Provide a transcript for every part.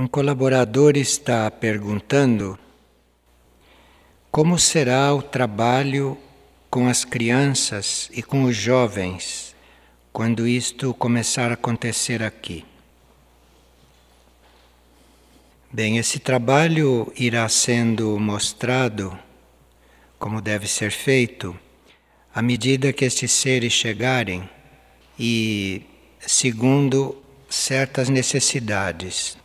Um colaborador está perguntando como será o trabalho com as crianças e com os jovens quando isto começar a acontecer aqui. Bem, esse trabalho irá sendo mostrado como deve ser feito à medida que estes seres chegarem e segundo certas necessidades.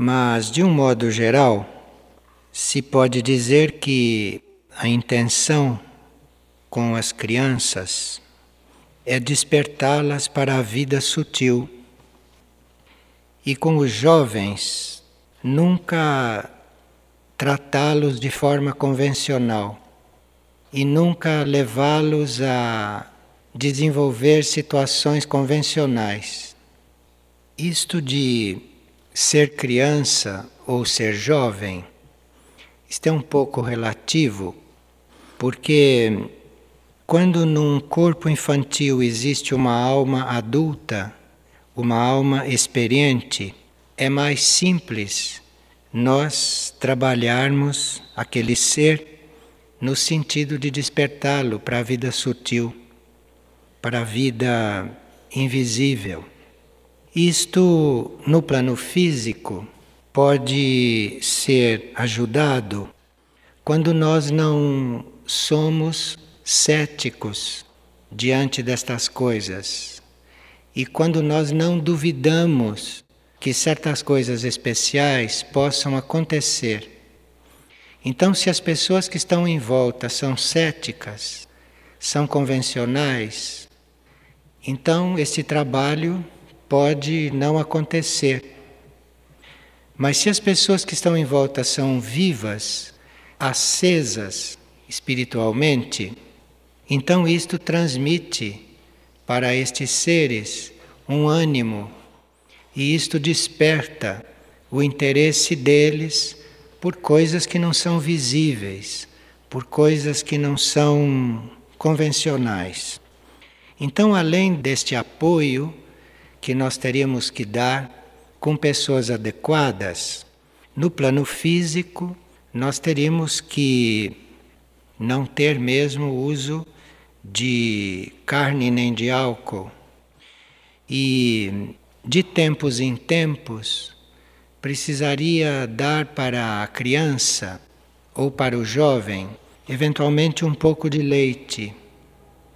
Mas, de um modo geral, se pode dizer que a intenção com as crianças é despertá-las para a vida sutil. E com os jovens, nunca tratá-los de forma convencional e nunca levá-los a desenvolver situações convencionais. Isto de ser criança ou ser jovem, isto é um pouco relativo, porque quando num corpo infantil existe uma alma adulta, uma alma experiente, é mais simples nós trabalharmos aquele ser no sentido de despertá-lo para a vida sutil, para a vida invisível. Isto, no plano físico, pode ser ajudado quando nós não somos céticos diante destas coisas e quando nós não duvidamos que certas coisas especiais possam acontecer. Então, se as pessoas que estão em volta são céticas, são convencionais, então esse trabalho pode não acontecer. Mas se as pessoas que estão em volta são vivas, acesas espiritualmente, então isto transmite para estes seres um ânimo e isto desperta o interesse deles por coisas que não são visíveis, por coisas que não são convencionais. Então, além deste apoio, que nós teríamos que dar com pessoas adequadas, no plano físico, nós teríamos que não ter mesmo uso de carne nem de álcool. E de tempos em tempos, precisaria dar para a criança ou para o jovem, eventualmente um pouco de leite,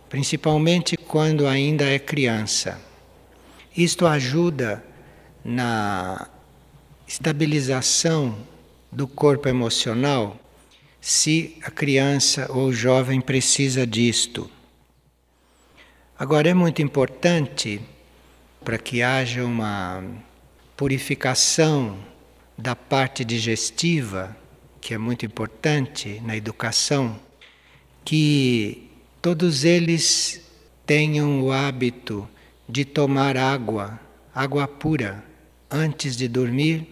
principalmente quando ainda é criança. Isto ajuda na estabilização do corpo emocional se a criança ou o jovem precisa disto. Agora é muito importante para que haja uma purificação da parte digestiva, que é muito importante na educação, que todos eles tenham o hábito de tomar água, água pura, antes de dormir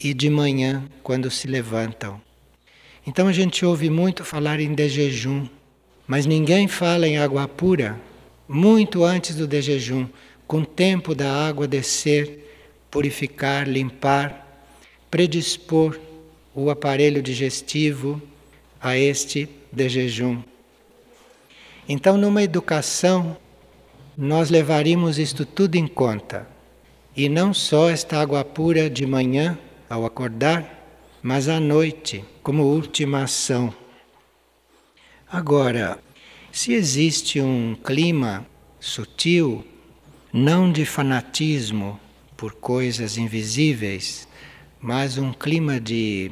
e de manhã, quando se levantam. Então a gente ouve muito falar em dejejum, mas ninguém fala em água pura muito antes do dejejum, com o tempo da água descer, purificar, limpar, predispor o aparelho digestivo a este dejejum. Então, numa educação nós levaríamos isto tudo em conta. E não só esta água pura de manhã, ao acordar, mas à noite, como última ação. Agora, se existe um clima sutil, não de fanatismo por coisas invisíveis, mas um clima de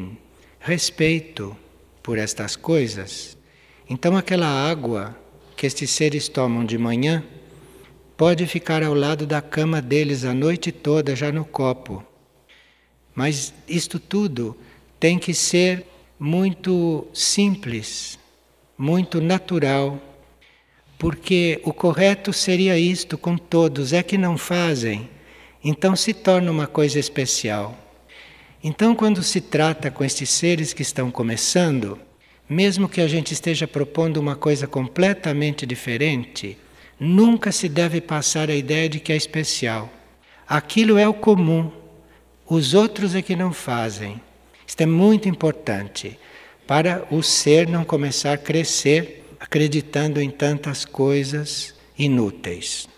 respeito por estas coisas, então aquela água que estes seres tomam de manhã pode ficar ao lado da cama deles a noite toda, já no copo. Mas isto tudo tem que ser muito simples, muito natural, porque o correto seria isto com todos, é que não fazem, então se torna uma coisa especial. Então, quando se trata com estes seres que estão começando, mesmo que a gente esteja propondo uma coisa completamente diferente, Nunca se deve passar a ideia de que é especial. Aquilo é o comum. Os outros é que não fazem. Isto é muito importante para o ser não começar a crescer acreditando em tantas coisas inúteis.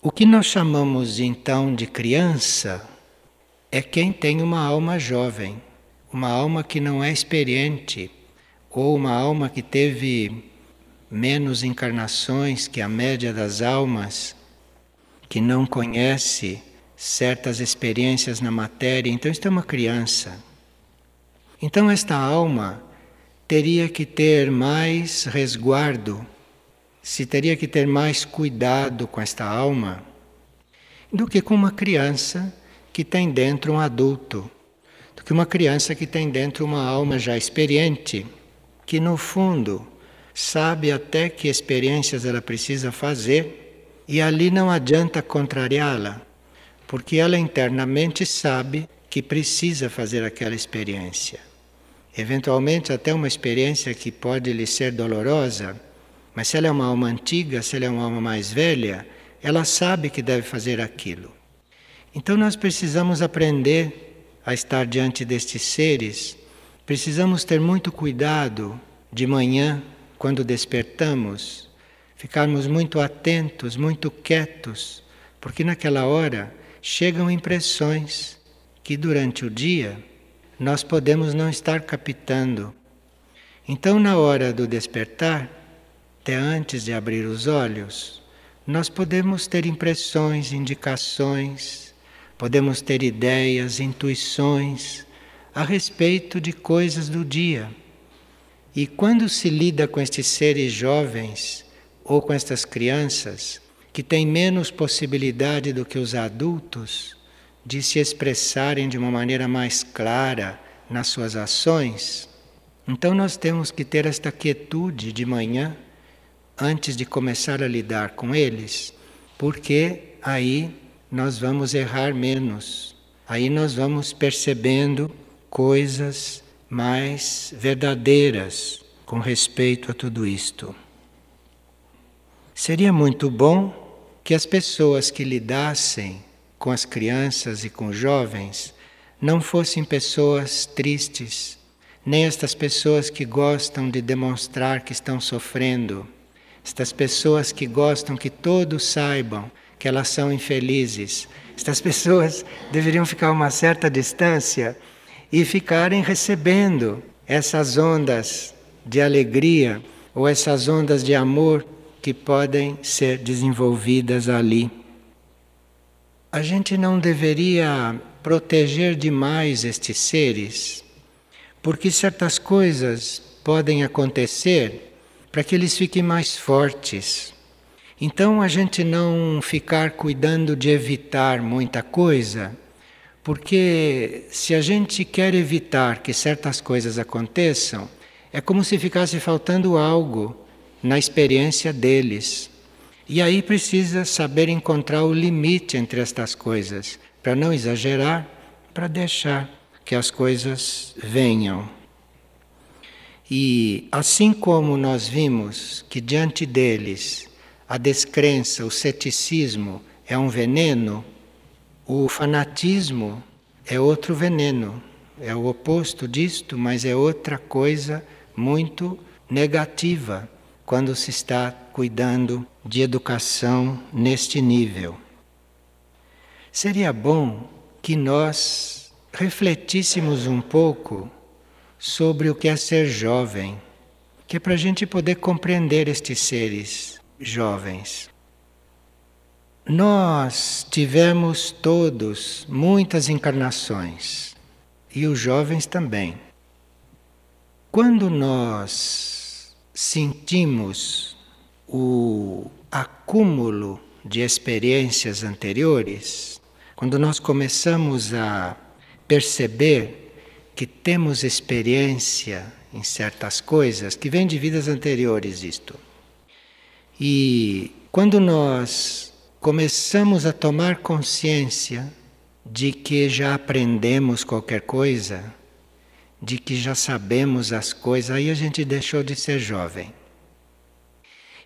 O que nós chamamos então de criança é quem tem uma alma jovem, uma alma que não é experiente, ou uma alma que teve menos encarnações que a média das almas, que não conhece certas experiências na matéria, então isto é uma criança. Então esta alma teria que ter mais resguardo se teria que ter mais cuidado com esta alma do que com uma criança que tem dentro um adulto, do que uma criança que tem dentro uma alma já experiente, que no fundo sabe até que experiências ela precisa fazer e ali não adianta contrariá-la, porque ela internamente sabe que precisa fazer aquela experiência. Eventualmente, até uma experiência que pode lhe ser dolorosa mas se ela é uma alma antiga, se ela é uma alma mais velha, ela sabe que deve fazer aquilo. Então nós precisamos aprender a estar diante destes seres, precisamos ter muito cuidado de manhã, quando despertamos, ficarmos muito atentos, muito quietos, porque naquela hora chegam impressões que durante o dia nós podemos não estar captando. Então, na hora do despertar, até antes de abrir os olhos, nós podemos ter impressões, indicações, podemos ter ideias, intuições a respeito de coisas do dia. E quando se lida com estes seres jovens ou com estas crianças, que têm menos possibilidade do que os adultos de se expressarem de uma maneira mais clara nas suas ações, então nós temos que ter esta quietude de manhã antes de começar a lidar com eles, porque aí nós vamos errar menos, aí nós vamos percebendo coisas mais verdadeiras com respeito a tudo isto. Seria muito bom que as pessoas que lidassem com as crianças e com os jovens não fossem pessoas tristes, nem estas pessoas que gostam de demonstrar que estão sofrendo estas pessoas que gostam que todos saibam que elas são infelizes, estas pessoas deveriam ficar a uma certa distância e ficarem recebendo essas ondas de alegria ou essas ondas de amor que podem ser desenvolvidas ali. A gente não deveria proteger demais estes seres, porque certas coisas podem acontecer para que eles fiquem mais fortes. Então a gente não ficar cuidando de evitar muita coisa, porque se a gente quer evitar que certas coisas aconteçam, é como se ficasse faltando algo na experiência deles. E aí precisa saber encontrar o limite entre estas coisas, para não exagerar, para deixar que as coisas venham. E assim como nós vimos que diante deles a descrença, o ceticismo é um veneno, o fanatismo é outro veneno. É o oposto disto, mas é outra coisa muito negativa quando se está cuidando de educação neste nível. Seria bom que nós refletíssemos um pouco sobre o que é ser jovem, que é para a gente poder compreender estes seres jovens. Nós tivemos todos muitas encarnações e os jovens também. Quando nós sentimos o acúmulo de experiências anteriores, quando nós começamos a perceber que temos experiência em certas coisas que vêm de vidas anteriores isto. E quando nós começamos a tomar consciência de que já aprendemos qualquer coisa, de que já sabemos as coisas, aí a gente deixou de ser jovem.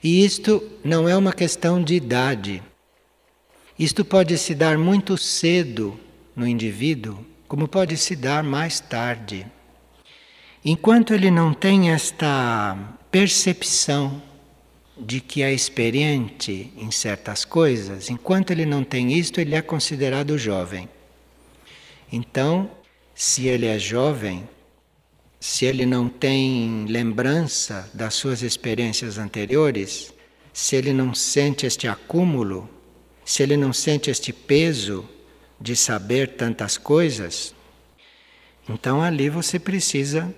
E isto não é uma questão de idade. Isto pode se dar muito cedo no indivíduo, como pode se dar mais tarde. Enquanto ele não tem esta percepção de que é experiente em certas coisas, enquanto ele não tem isto, ele é considerado jovem. Então, se ele é jovem, se ele não tem lembrança das suas experiências anteriores, se ele não sente este acúmulo, se ele não sente este peso de saber tantas coisas, então ali você precisa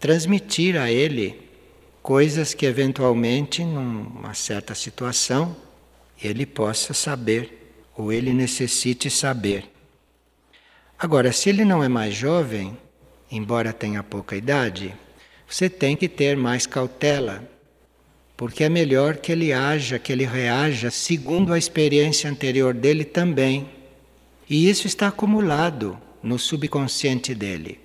transmitir a ele coisas que eventualmente, numa certa situação, ele possa saber ou ele necessite saber. Agora, se ele não é mais jovem, embora tenha pouca idade, você tem que ter mais cautela, porque é melhor que ele haja, que ele reaja segundo a experiência anterior dele também. E isso está acumulado no subconsciente dele.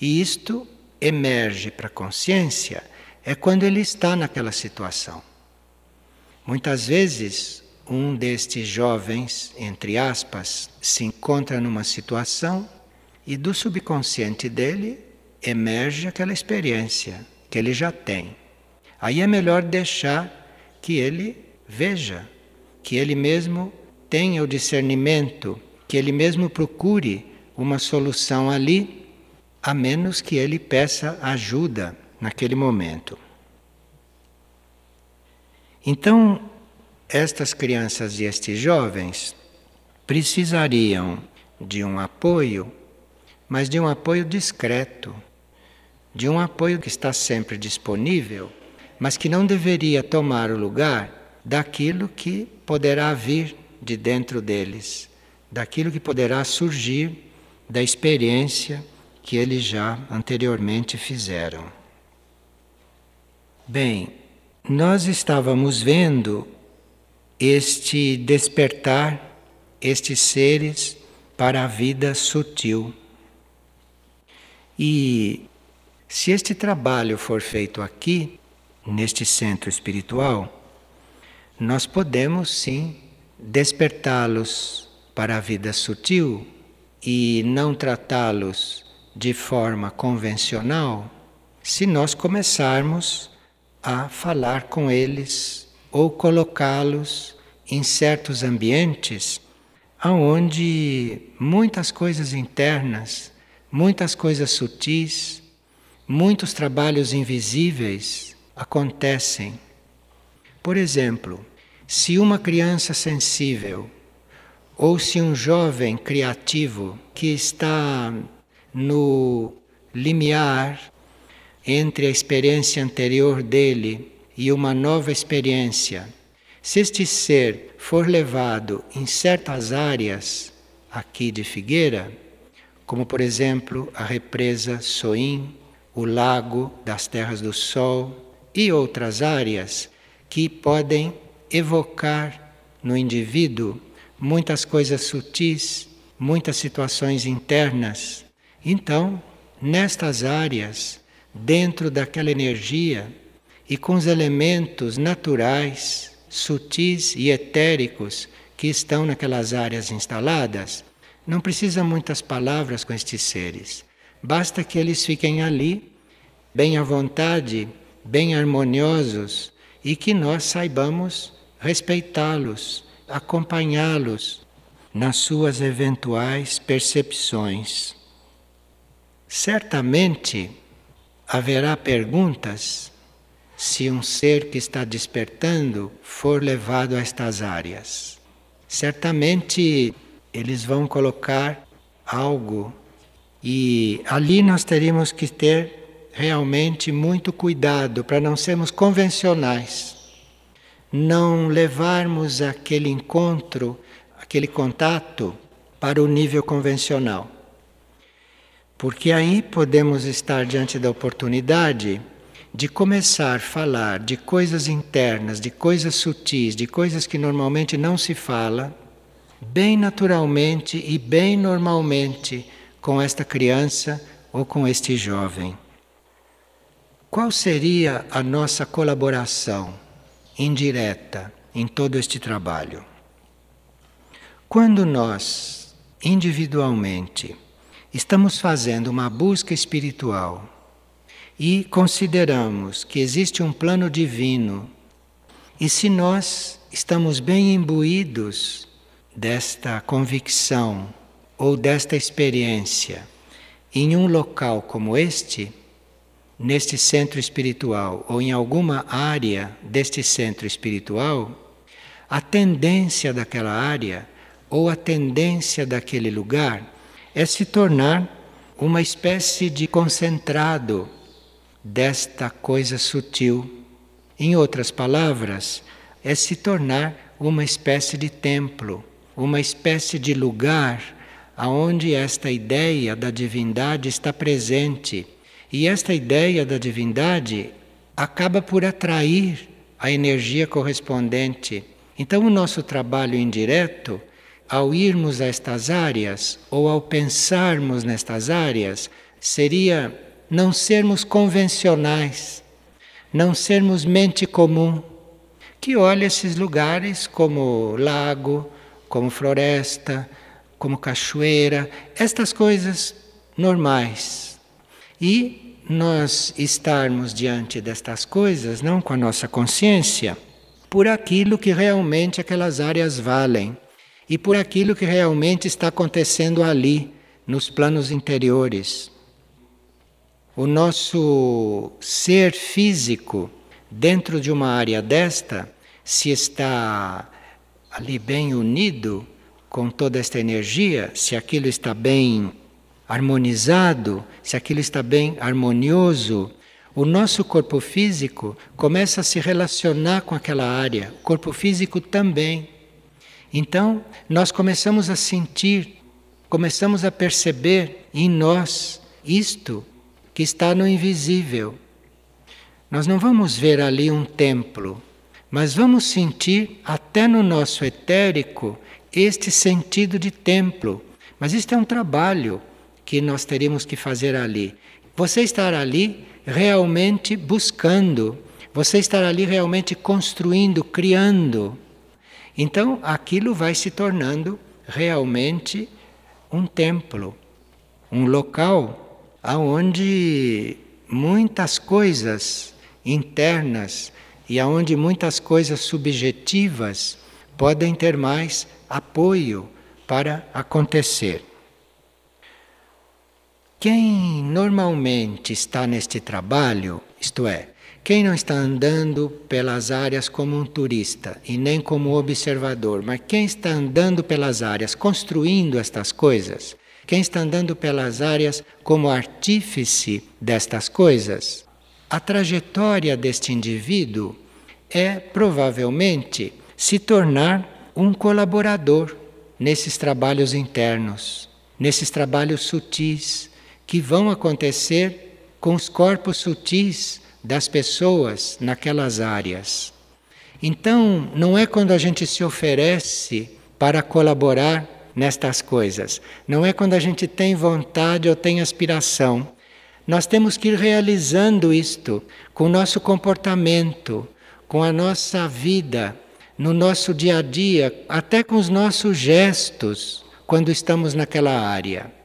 E isto emerge para a consciência é quando ele está naquela situação. Muitas vezes, um destes jovens, entre aspas, se encontra numa situação e do subconsciente dele emerge aquela experiência que ele já tem. Aí é melhor deixar que ele veja, que ele mesmo tenha o discernimento, que ele mesmo procure uma solução ali, a menos que ele peça ajuda naquele momento. Então, estas crianças e estes jovens precisariam de um apoio, mas de um apoio discreto, de um apoio que está sempre disponível, mas que não deveria tomar o lugar daquilo que poderá vir de dentro deles, daquilo que poderá surgir da experiência que eles já anteriormente fizeram. Bem, nós estávamos vendo este despertar estes seres para a vida sutil. E se este trabalho for feito aqui, neste centro espiritual, nós podemos sim despertá-los para a vida sutil e não tratá-los de forma convencional, se nós começarmos a falar com eles ou colocá-los em certos ambientes aonde muitas coisas internas, muitas coisas sutis, muitos trabalhos invisíveis acontecem. Por exemplo, se uma criança sensível ou se um jovem criativo que está no limiar entre a experiência anterior dele e uma nova experiência, se este ser for levado em certas áreas aqui de Figueira, como por exemplo a represa Soim, o lago das Terras do Sol e outras áreas que podem evocar no indivíduo muitas coisas sutis, muitas situações internas. Então, nestas áreas, dentro daquela energia e com os elementos naturais, sutis e etéricos que estão naquelas áreas instaladas, não precisa muitas palavras com estes seres. Basta que eles fiquem ali, bem à vontade, bem harmoniosos e que nós saibamos respeitá-los, acompanhá-los nas suas eventuais percepções. Certamente, haverá perguntas se um ser que está despertando for levado a estas áreas. Certamente eles vão colocar algo e ali nós teríamos que ter realmente muito cuidado para não sermos convencionais, não levarmos aquele encontro, aquele contato para o nível convencional. Porque aí podemos estar diante da oportunidade de começar a falar de coisas internas, de coisas sutis, de coisas que normalmente não se fala, bem naturalmente e bem normalmente com esta criança ou com este jovem. Qual seria a nossa colaboração indireta em todo este trabalho? Quando nós, individualmente, estamos fazendo uma busca espiritual e consideramos que existe um plano divino, e se nós estamos bem imbuídos desta convicção ou desta experiência em um local como este, neste centro espiritual ou em alguma área deste centro espiritual, a tendência daquela área ou a tendência daquele lugar é se tornar uma espécie de concentrado desta coisa sutil. Em outras palavras, é se tornar uma espécie de templo, uma espécie de lugar aonde esta ideia da divindade está presente. E esta ideia da divindade acaba por atrair a energia correspondente. Então, o nosso trabalho indireto ao irmos a estas áreas ou ao pensarmos nestas áreas, seria não sermos convencionais, não sermos mente comum, que olha esses lugares como lago, como floresta, como cachoeira, estas coisas normais. E nós estarmos diante destas coisas, não com a nossa consciência, por aquilo que realmente aquelas áreas valem e por aquilo que realmente está acontecendo ali, nos planos interiores. O nosso ser físico, dentro de uma área desta, se está ali bem unido com toda esta energia, se aquilo está bem harmonizado, se aquilo está bem harmonioso, o nosso corpo físico começa a se relacionar com aquela área, o corpo físico também. Então, nós começamos a sentir, começamos a perceber em nós isto que está no invisível. Nós não vamos ver ali um templo, mas vamos sentir até no nosso etérico este sentido de templo. Mas isto é um trabalho que nós teríamos que fazer ali. Você estar ali realmente buscando, você estar ali realmente construindo, criando então aquilo vai se tornando realmente um templo, um local aonde muitas coisas internas e aonde muitas coisas subjetivas podem ter mais apoio para acontecer. Quem normalmente está neste trabalho, isto é, quem não está andando pelas áreas como um turista e nem como observador, mas quem está andando pelas áreas construindo estas coisas, quem está andando pelas áreas como artífice destas coisas, a trajetória deste indivíduo é provavelmente se tornar um colaborador nesses trabalhos internos, nesses trabalhos sutis que vão acontecer com os corpos sutis das pessoas naquelas áreas. Então, não é quando a gente se oferece para colaborar nestas coisas, não é quando a gente tem vontade ou tem aspiração. Nós temos que ir realizando isto com o nosso comportamento, com a nossa vida, no nosso dia a dia, até com os nossos gestos, quando estamos naquela área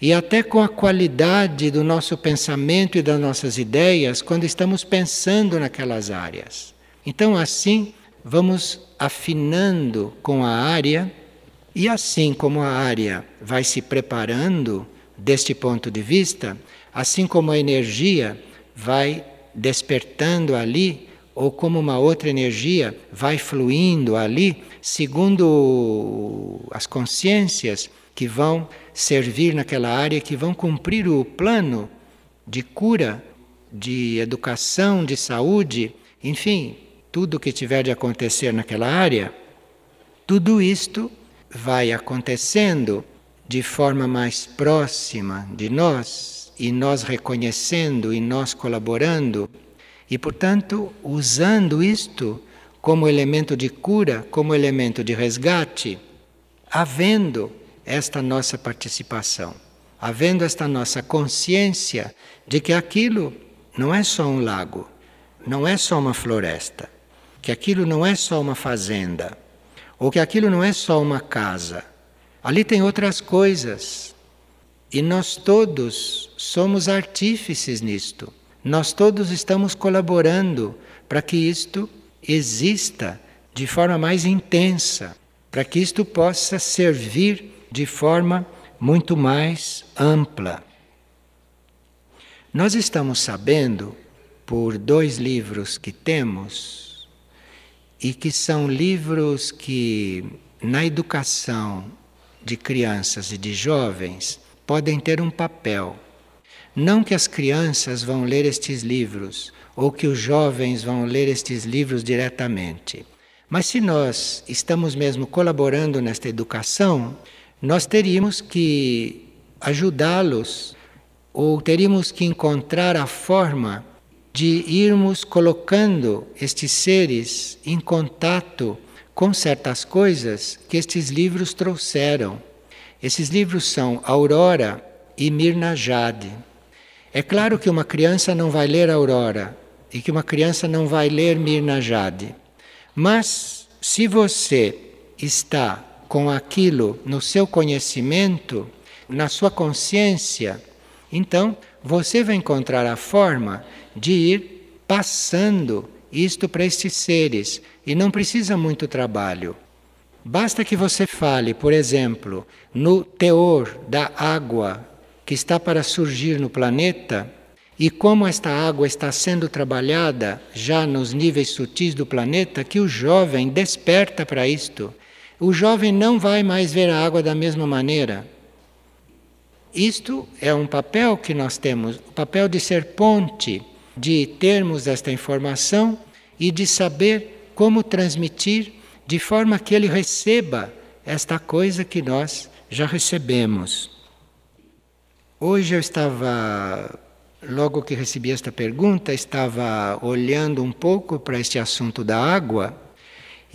e até com a qualidade do nosso pensamento e das nossas ideias quando estamos pensando naquelas áreas. Então, assim, vamos afinando com a área, e assim como a área vai se preparando deste ponto de vista, assim como a energia vai despertando ali, ou como uma outra energia vai fluindo ali, segundo as consciências que vão servir naquela área, que vão cumprir o plano de cura, de educação, de saúde, enfim, tudo que tiver de acontecer naquela área, tudo isto vai acontecendo de forma mais próxima de nós e nós reconhecendo e nós colaborando e, portanto, usando isto como elemento de cura, como elemento de resgate, havendo esta nossa participação, havendo esta nossa consciência de que aquilo não é só um lago, não é só uma floresta, que aquilo não é só uma fazenda, ou que aquilo não é só uma casa, Ali tem outras coisas. E nós todos somos artífices nisto. Nós todos estamos colaborando para que isto exista de forma mais intensa, para que isto possa servir de forma muito mais ampla. Nós estamos sabendo, por dois livros que temos, e que são livros que, na educação de crianças e de jovens, podem ter um papel. Não que as crianças vão ler estes livros, ou que os jovens vão ler estes livros diretamente. Mas se nós estamos mesmo colaborando nesta educação, nós teríamos que ajudá-los ou teríamos que encontrar a forma de irmos colocando estes seres em contato com certas coisas que estes livros trouxeram. Esses livros são Aurora e Mirna Jade. É claro que uma criança não vai ler Aurora e que uma criança não vai ler Mirna Jade. Mas se você está com aquilo no seu conhecimento, na sua consciência, então você vai encontrar a forma de ir passando isto para estes seres e não precisa muito trabalho. Basta que você fale, por exemplo, no teor da água que está para surgir no planeta e como esta água está sendo trabalhada já nos níveis sutis do planeta, que o jovem desperta para isto o jovem não vai mais ver a água da mesma maneira. Isto é um papel que nós temos, o papel de ser ponte, de termos esta informação e de saber como transmitir de forma que ele receba esta coisa que nós já recebemos. Hoje eu estava, logo que recebi esta pergunta, estava olhando um pouco para este assunto da água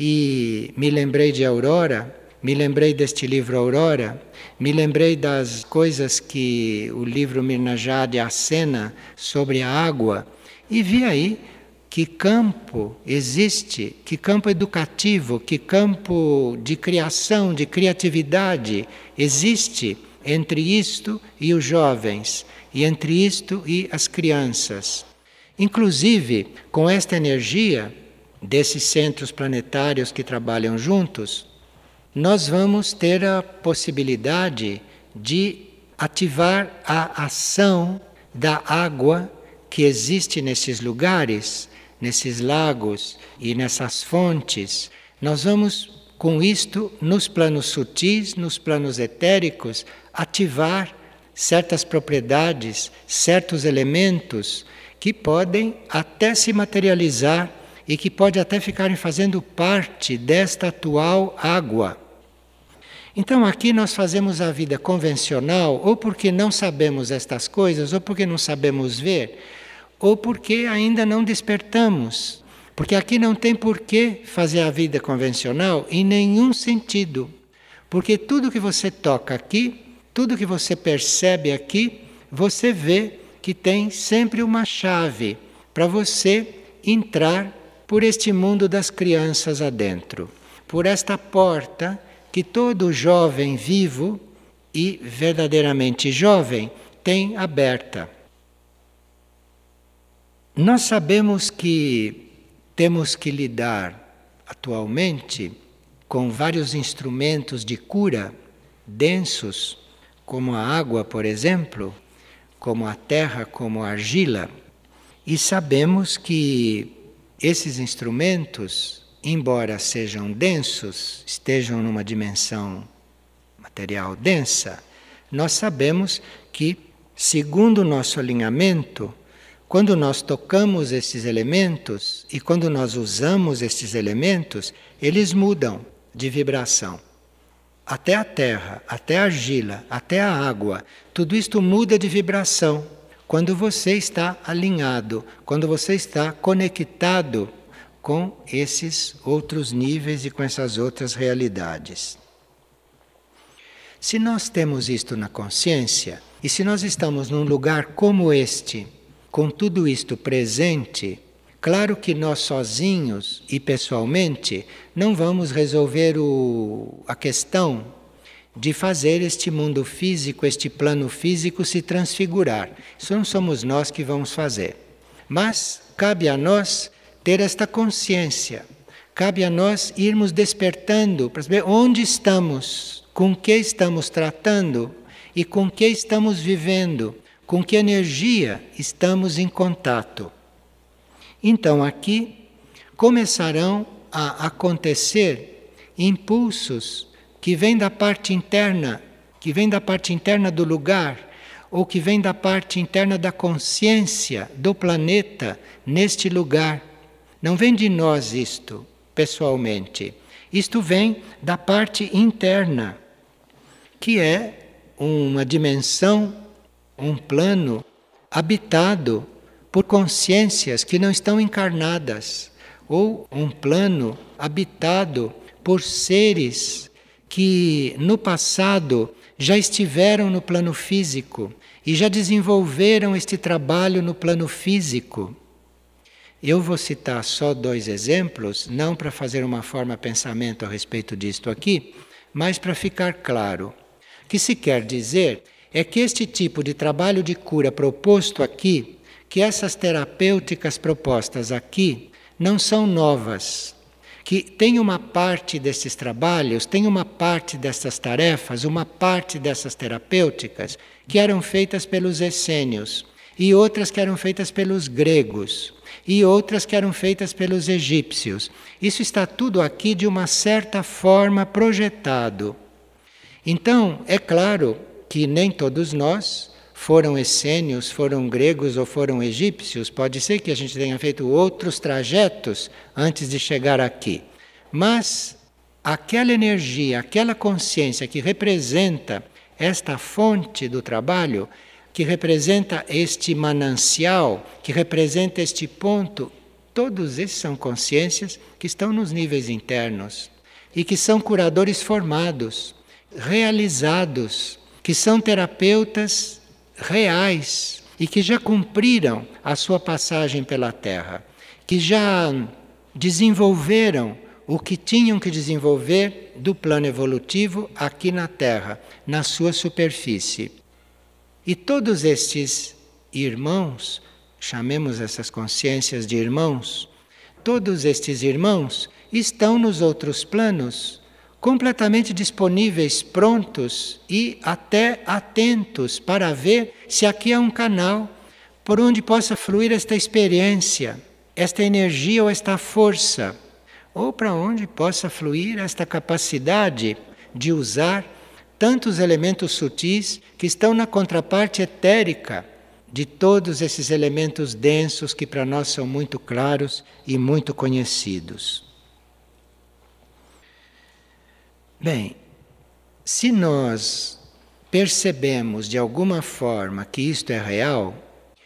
e me lembrei de Aurora, me lembrei deste livro Aurora, me lembrei das coisas que o livro Mirnajade acena sobre a água e vi aí que campo existe, que campo educativo, que campo de criação, de criatividade existe entre isto e os jovens, e entre isto e as crianças. Inclusive, com esta energia, desses centros planetários que trabalham juntos, nós vamos ter a possibilidade de ativar a ação da água que existe nesses lugares, nesses lagos e nessas fontes. Nós vamos, com isto, nos planos sutis, nos planos etéricos, ativar certas propriedades, certos elementos que podem até se materializar e que pode até ficarem fazendo parte desta atual água. Então aqui nós fazemos a vida convencional, ou porque não sabemos estas coisas, ou porque não sabemos ver, ou porque ainda não despertamos. Porque aqui não tem por que fazer a vida convencional em nenhum sentido. Porque tudo que você toca aqui, tudo que você percebe aqui, você vê que tem sempre uma chave para você entrar por este mundo das crianças adentro, por esta porta que todo jovem vivo e verdadeiramente jovem tem aberta. Nós sabemos que temos que lidar atualmente com vários instrumentos de cura densos, como a água, por exemplo, como a terra, como a argila, e sabemos que esses instrumentos, embora sejam densos, estejam numa dimensão material densa, nós sabemos que, segundo o nosso alinhamento, quando nós tocamos esses elementos e quando nós usamos esses elementos, eles mudam de vibração. Até a terra, até a argila, até a água, tudo isto muda de vibração quando você está alinhado, quando você está conectado com esses outros níveis e com essas outras realidades. Se nós temos isto na consciência, e se nós estamos num lugar como este, com tudo isto presente, claro que nós sozinhos e pessoalmente não vamos resolver o, a questão de fazer este mundo físico, este plano físico se transfigurar. Isso não somos nós que vamos fazer. Mas cabe a nós ter esta consciência. Cabe a nós irmos despertando para saber onde estamos, com que estamos tratando e com que estamos vivendo, com que energia estamos em contato. Então aqui começarão a acontecer impulsos que vêm da parte interna, que vêm da parte interna do lugar, ou que vêm da parte interna da consciência do planeta neste lugar. Não vem de nós isto, pessoalmente. Isto vem da parte interna, que é uma dimensão, um plano habitado por consciências que não estão encarnadas, ou um plano habitado por seres que no passado já estiveram no plano físico e já desenvolveram este trabalho no plano físico. Eu vou citar só dois exemplos, não para fazer uma forma pensamento a respeito disto aqui, mas para ficar claro. O que se quer dizer é que este tipo de trabalho de cura proposto aqui, que essas terapêuticas propostas aqui, não são novas, que tem uma parte desses trabalhos, tem uma parte dessas tarefas, uma parte dessas terapêuticas que eram feitas pelos essênios e outras que eram feitas pelos gregos e outras que eram feitas pelos egípcios. Isso está tudo aqui de uma certa forma projetado. Então, é claro que nem todos nós foram essênios, foram gregos ou foram egípcios, pode ser que a gente tenha feito outros trajetos antes de chegar aqui. Mas aquela energia, aquela consciência que representa esta fonte do trabalho, que representa este manancial, que representa este ponto, todos esses são consciências que estão nos níveis internos e que são curadores formados, realizados, que são terapeutas reais e que já cumpriram a sua passagem pela Terra, que já desenvolveram o que tinham que desenvolver do plano evolutivo aqui na Terra, na sua superfície. E todos estes irmãos, chamemos essas consciências de irmãos, todos estes irmãos estão nos outros planos completamente disponíveis, prontos e até atentos para ver se aqui há um canal por onde possa fluir esta experiência, esta energia ou esta força, ou para onde possa fluir esta capacidade de usar tantos elementos sutis que estão na contraparte etérica de todos esses elementos densos que para nós são muito claros e muito conhecidos. Bem, se nós percebemos de alguma forma que isto é real,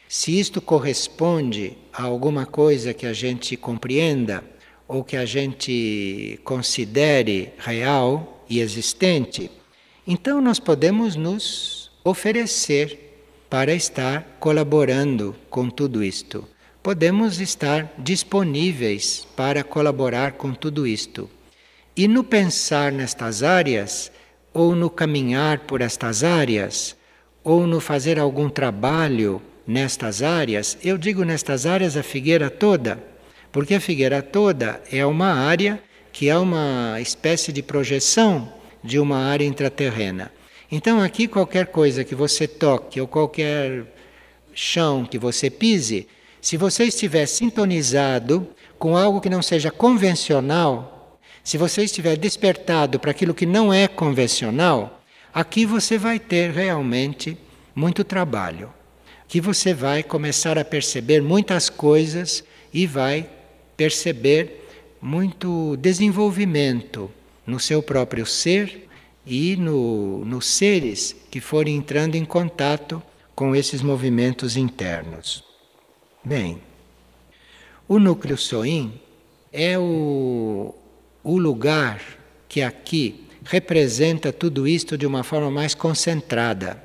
se isto corresponde a alguma coisa que a gente compreenda ou que a gente considere real e existente, então nós podemos nos oferecer para estar colaborando com tudo isto. Podemos estar disponíveis para colaborar com tudo isto. E no pensar nestas áreas, ou no caminhar por estas áreas, ou no fazer algum trabalho nestas áreas, eu digo nestas áreas a figueira toda, porque a figueira toda é uma área que é uma espécie de projeção de uma área intraterrena. Então, aqui, qualquer coisa que você toque ou qualquer chão que você pise, se você estiver sintonizado com algo que não seja convencional, se você estiver despertado para aquilo que não é convencional, aqui você vai ter realmente muito trabalho. Que você vai começar a perceber muitas coisas e vai perceber muito desenvolvimento no seu próprio ser e no, nos seres que forem entrando em contato com esses movimentos internos. Bem, o núcleo Soin é o, o lugar que aqui representa tudo isto de uma forma mais concentrada.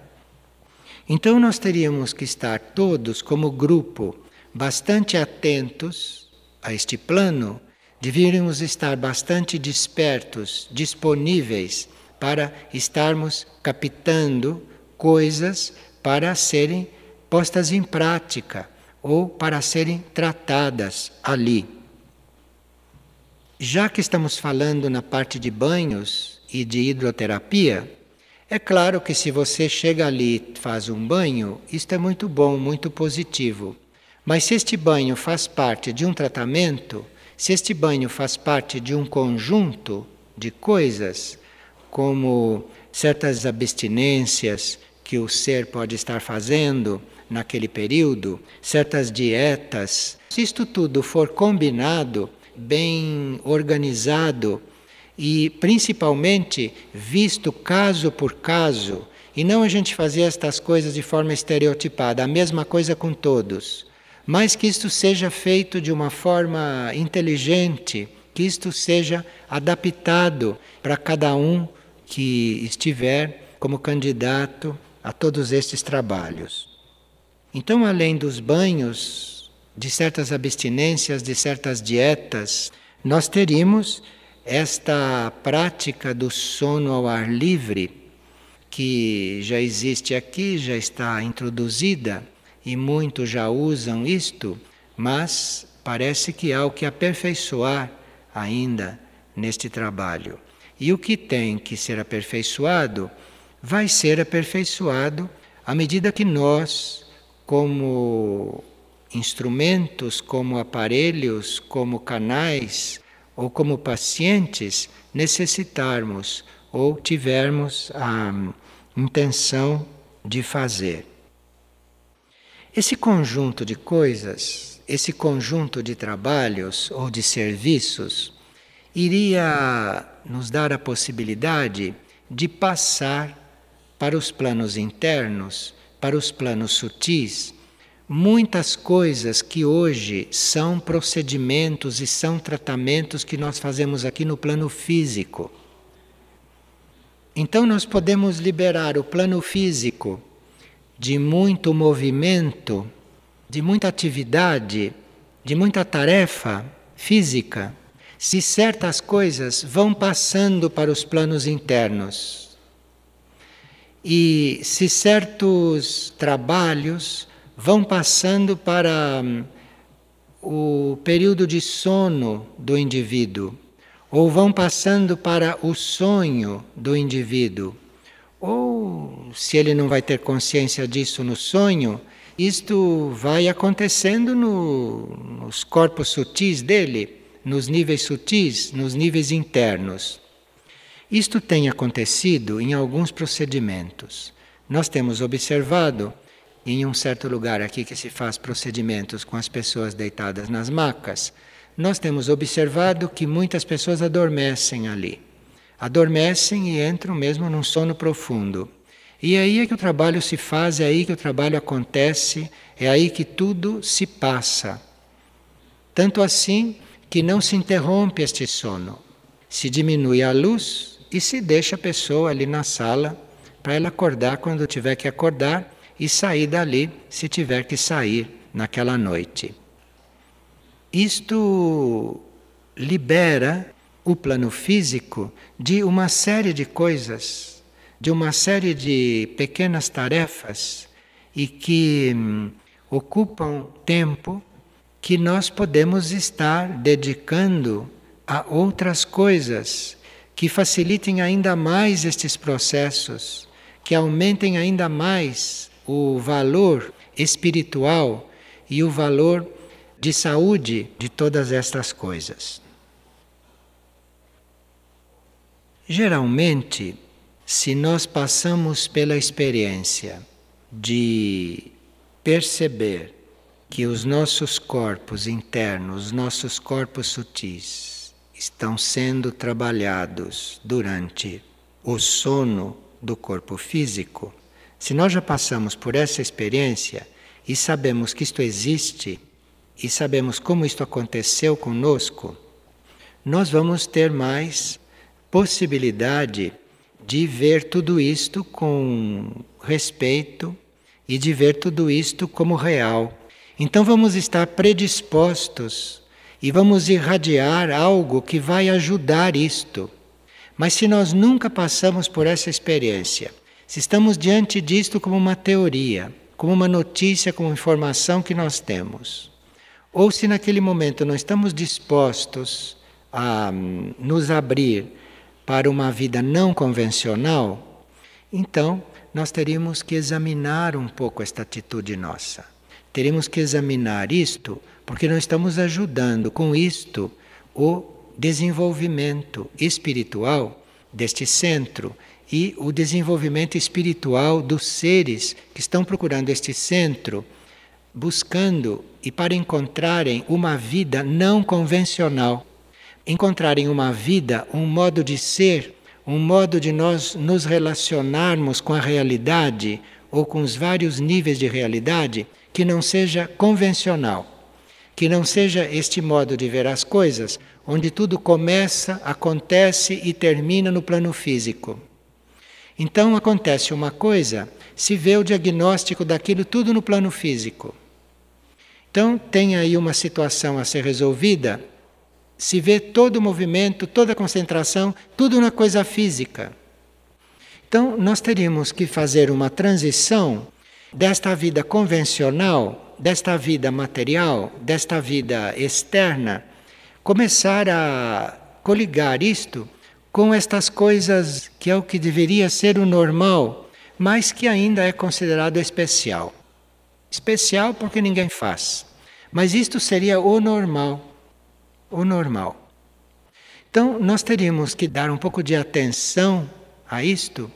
Então nós teríamos que estar todos como grupo bastante atentos a este plano, deveríamos estar bastante despertos, disponíveis para estarmos captando coisas para serem postas em prática ou para serem tratadas ali. Já que estamos falando na parte de banhos e de hidroterapia, é claro que se você chega ali faz um banho, isto é muito bom, muito positivo. Mas se este banho faz parte de um tratamento, se este banho faz parte de um conjunto de coisas, como certas abstinências que o ser pode estar fazendo naquele período, certas dietas, se isto tudo for combinado, bem organizado e principalmente visto caso por caso, e não a gente fazer estas coisas de forma estereotipada, a mesma coisa com todos, mas que isto seja feito de uma forma inteligente, que isto seja adaptado para cada um que estiver como candidato a todos estes trabalhos. Então, além dos banhos, de certas abstinências, de certas dietas, nós teríamos esta prática do sono ao ar livre, que já existe aqui, já está introduzida e muitos já usam isto, mas parece que há o que aperfeiçoar ainda neste trabalho. E o que tem que ser aperfeiçoado vai ser aperfeiçoado à medida que nós, como instrumentos, como aparelhos, como canais ou como pacientes, necessitarmos ou tivermos a intenção de fazer. Esse conjunto de coisas, esse conjunto de trabalhos ou de serviços, iria nos dar a possibilidade de passar para os planos internos, para os planos sutis, muitas coisas que hoje são procedimentos e são tratamentos que nós fazemos aqui no plano físico. Então, nós podemos liberar o plano físico de muito movimento, de muita atividade, de muita tarefa física se certas coisas vão passando para os planos internos e se certos trabalhos vão passando para hum, o período de sono do indivíduo, ou vão passando para o sonho do indivíduo, ou se ele não vai ter consciência disso no sonho, isto vai acontecendo no, nos corpos sutis dele nos níveis sutis, nos níveis internos. Isto tem acontecido em alguns procedimentos. Nós temos observado em um certo lugar aqui que se faz procedimentos com as pessoas deitadas nas macas, nós temos observado que muitas pessoas adormecem ali. Adormecem e entram mesmo num sono profundo. E é aí é que o trabalho se faz, é aí que o trabalho acontece, é aí que tudo se passa. Tanto assim que não se interrompe este sono. Se diminui a luz e se deixa a pessoa ali na sala para ela acordar quando tiver que acordar e sair dali se tiver que sair naquela noite. Isto libera o plano físico de uma série de coisas, de uma série de pequenas tarefas e que hum, ocupam tempo que nós podemos estar dedicando a outras coisas que facilitem ainda mais estes processos, que aumentem ainda mais o valor espiritual e o valor de saúde de todas estas coisas. Geralmente, se nós passamos pela experiência de perceber que os nossos corpos internos, os nossos corpos sutis, estão sendo trabalhados durante o sono do corpo físico, se nós já passamos por essa experiência e sabemos que isto existe e sabemos como isto aconteceu conosco, nós vamos ter mais possibilidade de ver tudo isto com respeito e de ver tudo isto como real então vamos estar predispostos e vamos irradiar algo que vai ajudar isto. Mas se nós nunca passamos por essa experiência, se estamos diante disto como uma teoria, como uma notícia, como informação que nós temos, ou se naquele momento não estamos dispostos a hum, nos abrir para uma vida não convencional, então nós teríamos que examinar um pouco esta atitude nossa. Teríamos que examinar isto, porque nós estamos ajudando com isto o desenvolvimento espiritual deste centro e o desenvolvimento espiritual dos seres que estão procurando este centro, buscando e para encontrarem uma vida não convencional, encontrarem uma vida, um modo de ser um modo de nós nos relacionarmos com a realidade ou com os vários níveis de realidade que não seja convencional, que não seja este modo de ver as coisas, onde tudo começa, acontece e termina no plano físico. Então acontece uma coisa, se vê o diagnóstico daquilo tudo no plano físico. Então tem aí uma situação a ser resolvida se vê todo o movimento, toda a concentração, tudo na coisa física. Então, nós teríamos que fazer uma transição desta vida convencional, desta vida material, desta vida externa, começar a coligar isto com estas coisas que é o que deveria ser o normal, mas que ainda é considerado especial. Especial porque ninguém faz. Mas isto seria o normal o normal. Então, nós teríamos que dar um pouco de atenção a isto,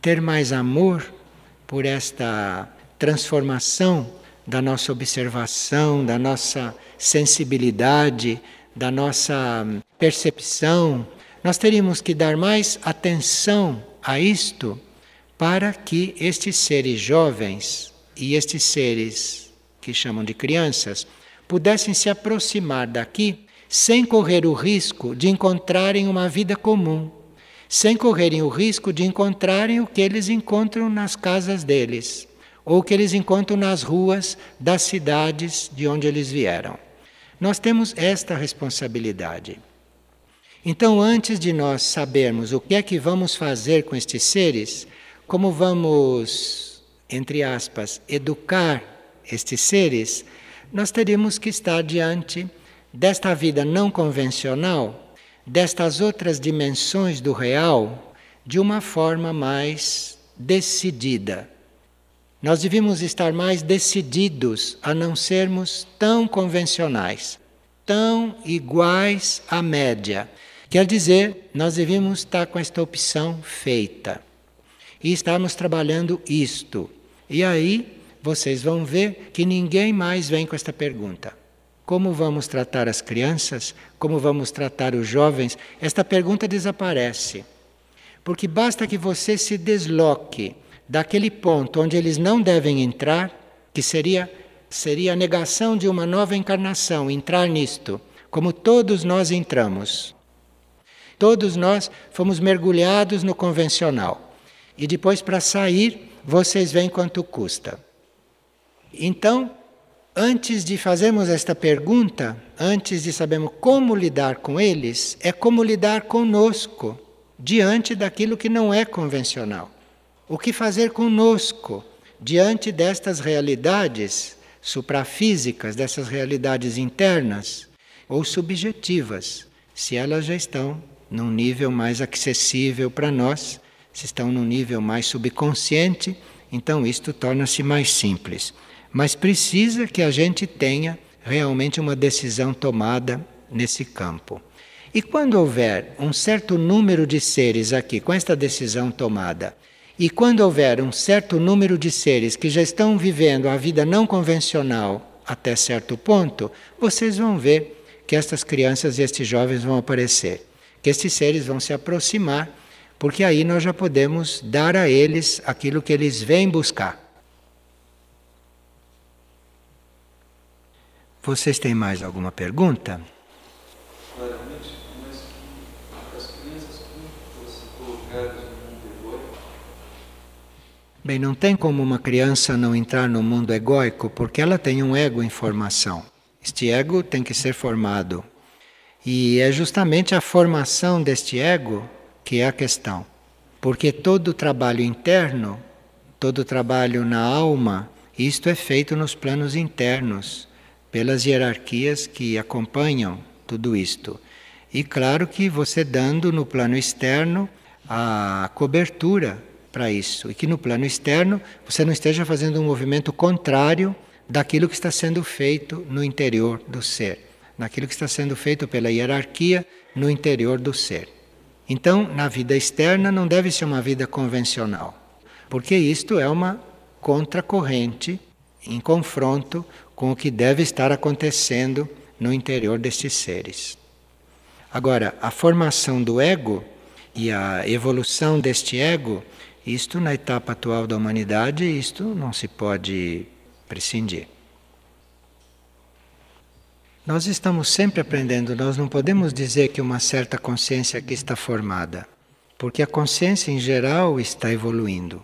ter mais amor por esta transformação da nossa observação, da nossa sensibilidade, da nossa percepção. Nós teríamos que dar mais atenção a isto para que estes seres jovens e estes seres que chamam de crianças pudessem se aproximar daqui sem correr o risco de encontrarem uma vida comum, sem correrem o risco de encontrarem o que eles encontram nas casas deles, ou que eles encontram nas ruas das cidades de onde eles vieram. Nós temos esta responsabilidade. Então, antes de nós sabermos o que é que vamos fazer com estes seres, como vamos, entre aspas, educar estes seres, nós teríamos que estar diante desta vida não convencional, destas outras dimensões do real, de uma forma mais decidida. Nós devíamos estar mais decididos a não sermos tão convencionais, tão iguais à média. Quer dizer, nós devíamos estar com esta opção feita e estarmos trabalhando isto. E aí vocês vão ver que ninguém mais vem com esta pergunta. Como vamos tratar as crianças? Como vamos tratar os jovens? Esta pergunta desaparece. Porque basta que você se desloque daquele ponto onde eles não devem entrar, que seria seria a negação de uma nova encarnação, entrar nisto, como todos nós entramos. Todos nós fomos mergulhados no convencional. E depois para sair, vocês veem quanto custa. Então, Antes de fazermos esta pergunta, antes de sabermos como lidar com eles, é como lidar conosco diante daquilo que não é convencional. O que fazer conosco diante destas realidades suprafísicas, dessas realidades internas ou subjetivas, se elas já estão num nível mais acessível para nós, se estão num nível mais subconsciente, então isto torna-se mais simples. Mas precisa que a gente tenha realmente uma decisão tomada nesse campo. E quando houver um certo número de seres aqui com esta decisão tomada, e quando houver um certo número de seres que já estão vivendo a vida não convencional até certo ponto, vocês vão ver que estas crianças e estes jovens vão aparecer, que estes seres vão se aproximar, porque aí nós já podemos dar a eles aquilo que eles vêm buscar. Vocês têm mais alguma pergunta? Claramente, mas as crianças no mundo? Bem, não tem como uma criança não entrar no mundo egóico porque ela tem um ego em formação. Este ego tem que ser formado. E é justamente a formação deste ego que é a questão. Porque todo o trabalho interno, todo o trabalho na alma, isto é feito nos planos internos, pelas hierarquias que acompanham tudo isto. E claro que você dando no plano externo a cobertura para isso, e que no plano externo você não esteja fazendo um movimento contrário daquilo que está sendo feito no interior do ser, naquilo que está sendo feito pela hierarquia no interior do ser. Então, na vida externa não deve ser uma vida convencional, porque isto é uma contracorrente em confronto com o que deve estar acontecendo no interior destes seres. Agora, a formação do ego e a evolução deste ego, isto na etapa atual da humanidade, isto não se pode prescindir. Nós estamos sempre aprendendo, nós não podemos dizer que uma certa consciência aqui está formada, porque a consciência em geral está evoluindo.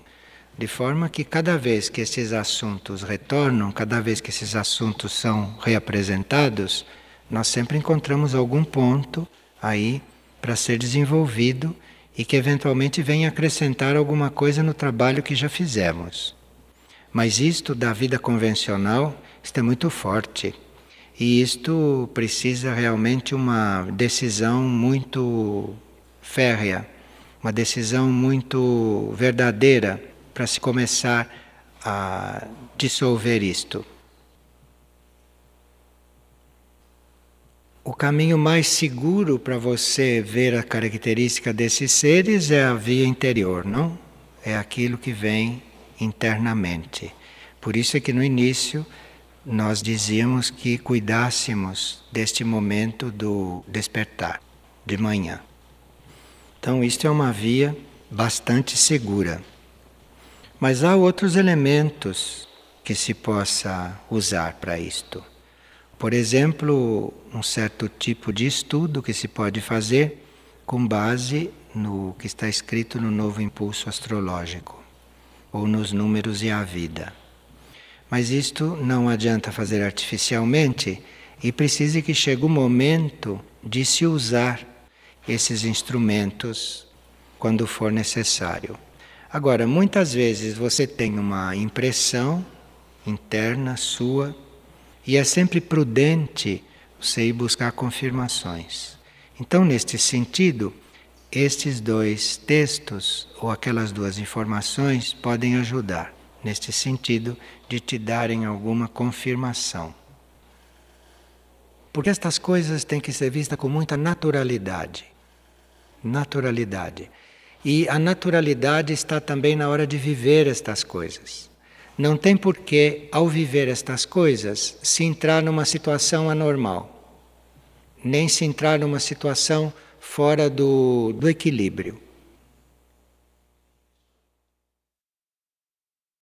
De forma que cada vez que esses assuntos retornam, cada vez que esses assuntos são reapresentados, nós sempre encontramos algum ponto aí para ser desenvolvido e que eventualmente venha acrescentar alguma coisa no trabalho que já fizemos. Mas isto da vida convencional, isto é muito forte. E isto precisa realmente uma decisão muito férrea, uma decisão muito verdadeira para se começar a dissolver isto. O caminho mais seguro para você ver a característica desses seres é a via interior, não? É aquilo que vem internamente. Por isso é que no início nós dizíamos que cuidássemos deste momento do despertar, de manhã. Então, isto é uma via bastante segura. Mas há outros elementos que se possa usar para isto. Por exemplo, um certo tipo de estudo que se pode fazer com base no que está escrito no novo impulso astrológico, ou nos números e a vida. Mas isto não adianta fazer artificialmente e precisa que chegue o momento de se usar esses instrumentos quando for necessário. Agora, muitas vezes você tem uma impressão interna sua e é sempre prudente você ir buscar confirmações. Então, neste sentido, estes dois textos ou aquelas duas informações podem ajudar neste sentido de te darem alguma confirmação. Porque estas coisas têm que ser vistas com muita naturalidade. Naturalidade. E a naturalidade está também na hora de viver estas coisas. Não tem porquê, ao viver estas coisas, se entrar numa situação anormal, nem se entrar numa situação fora do, do equilíbrio.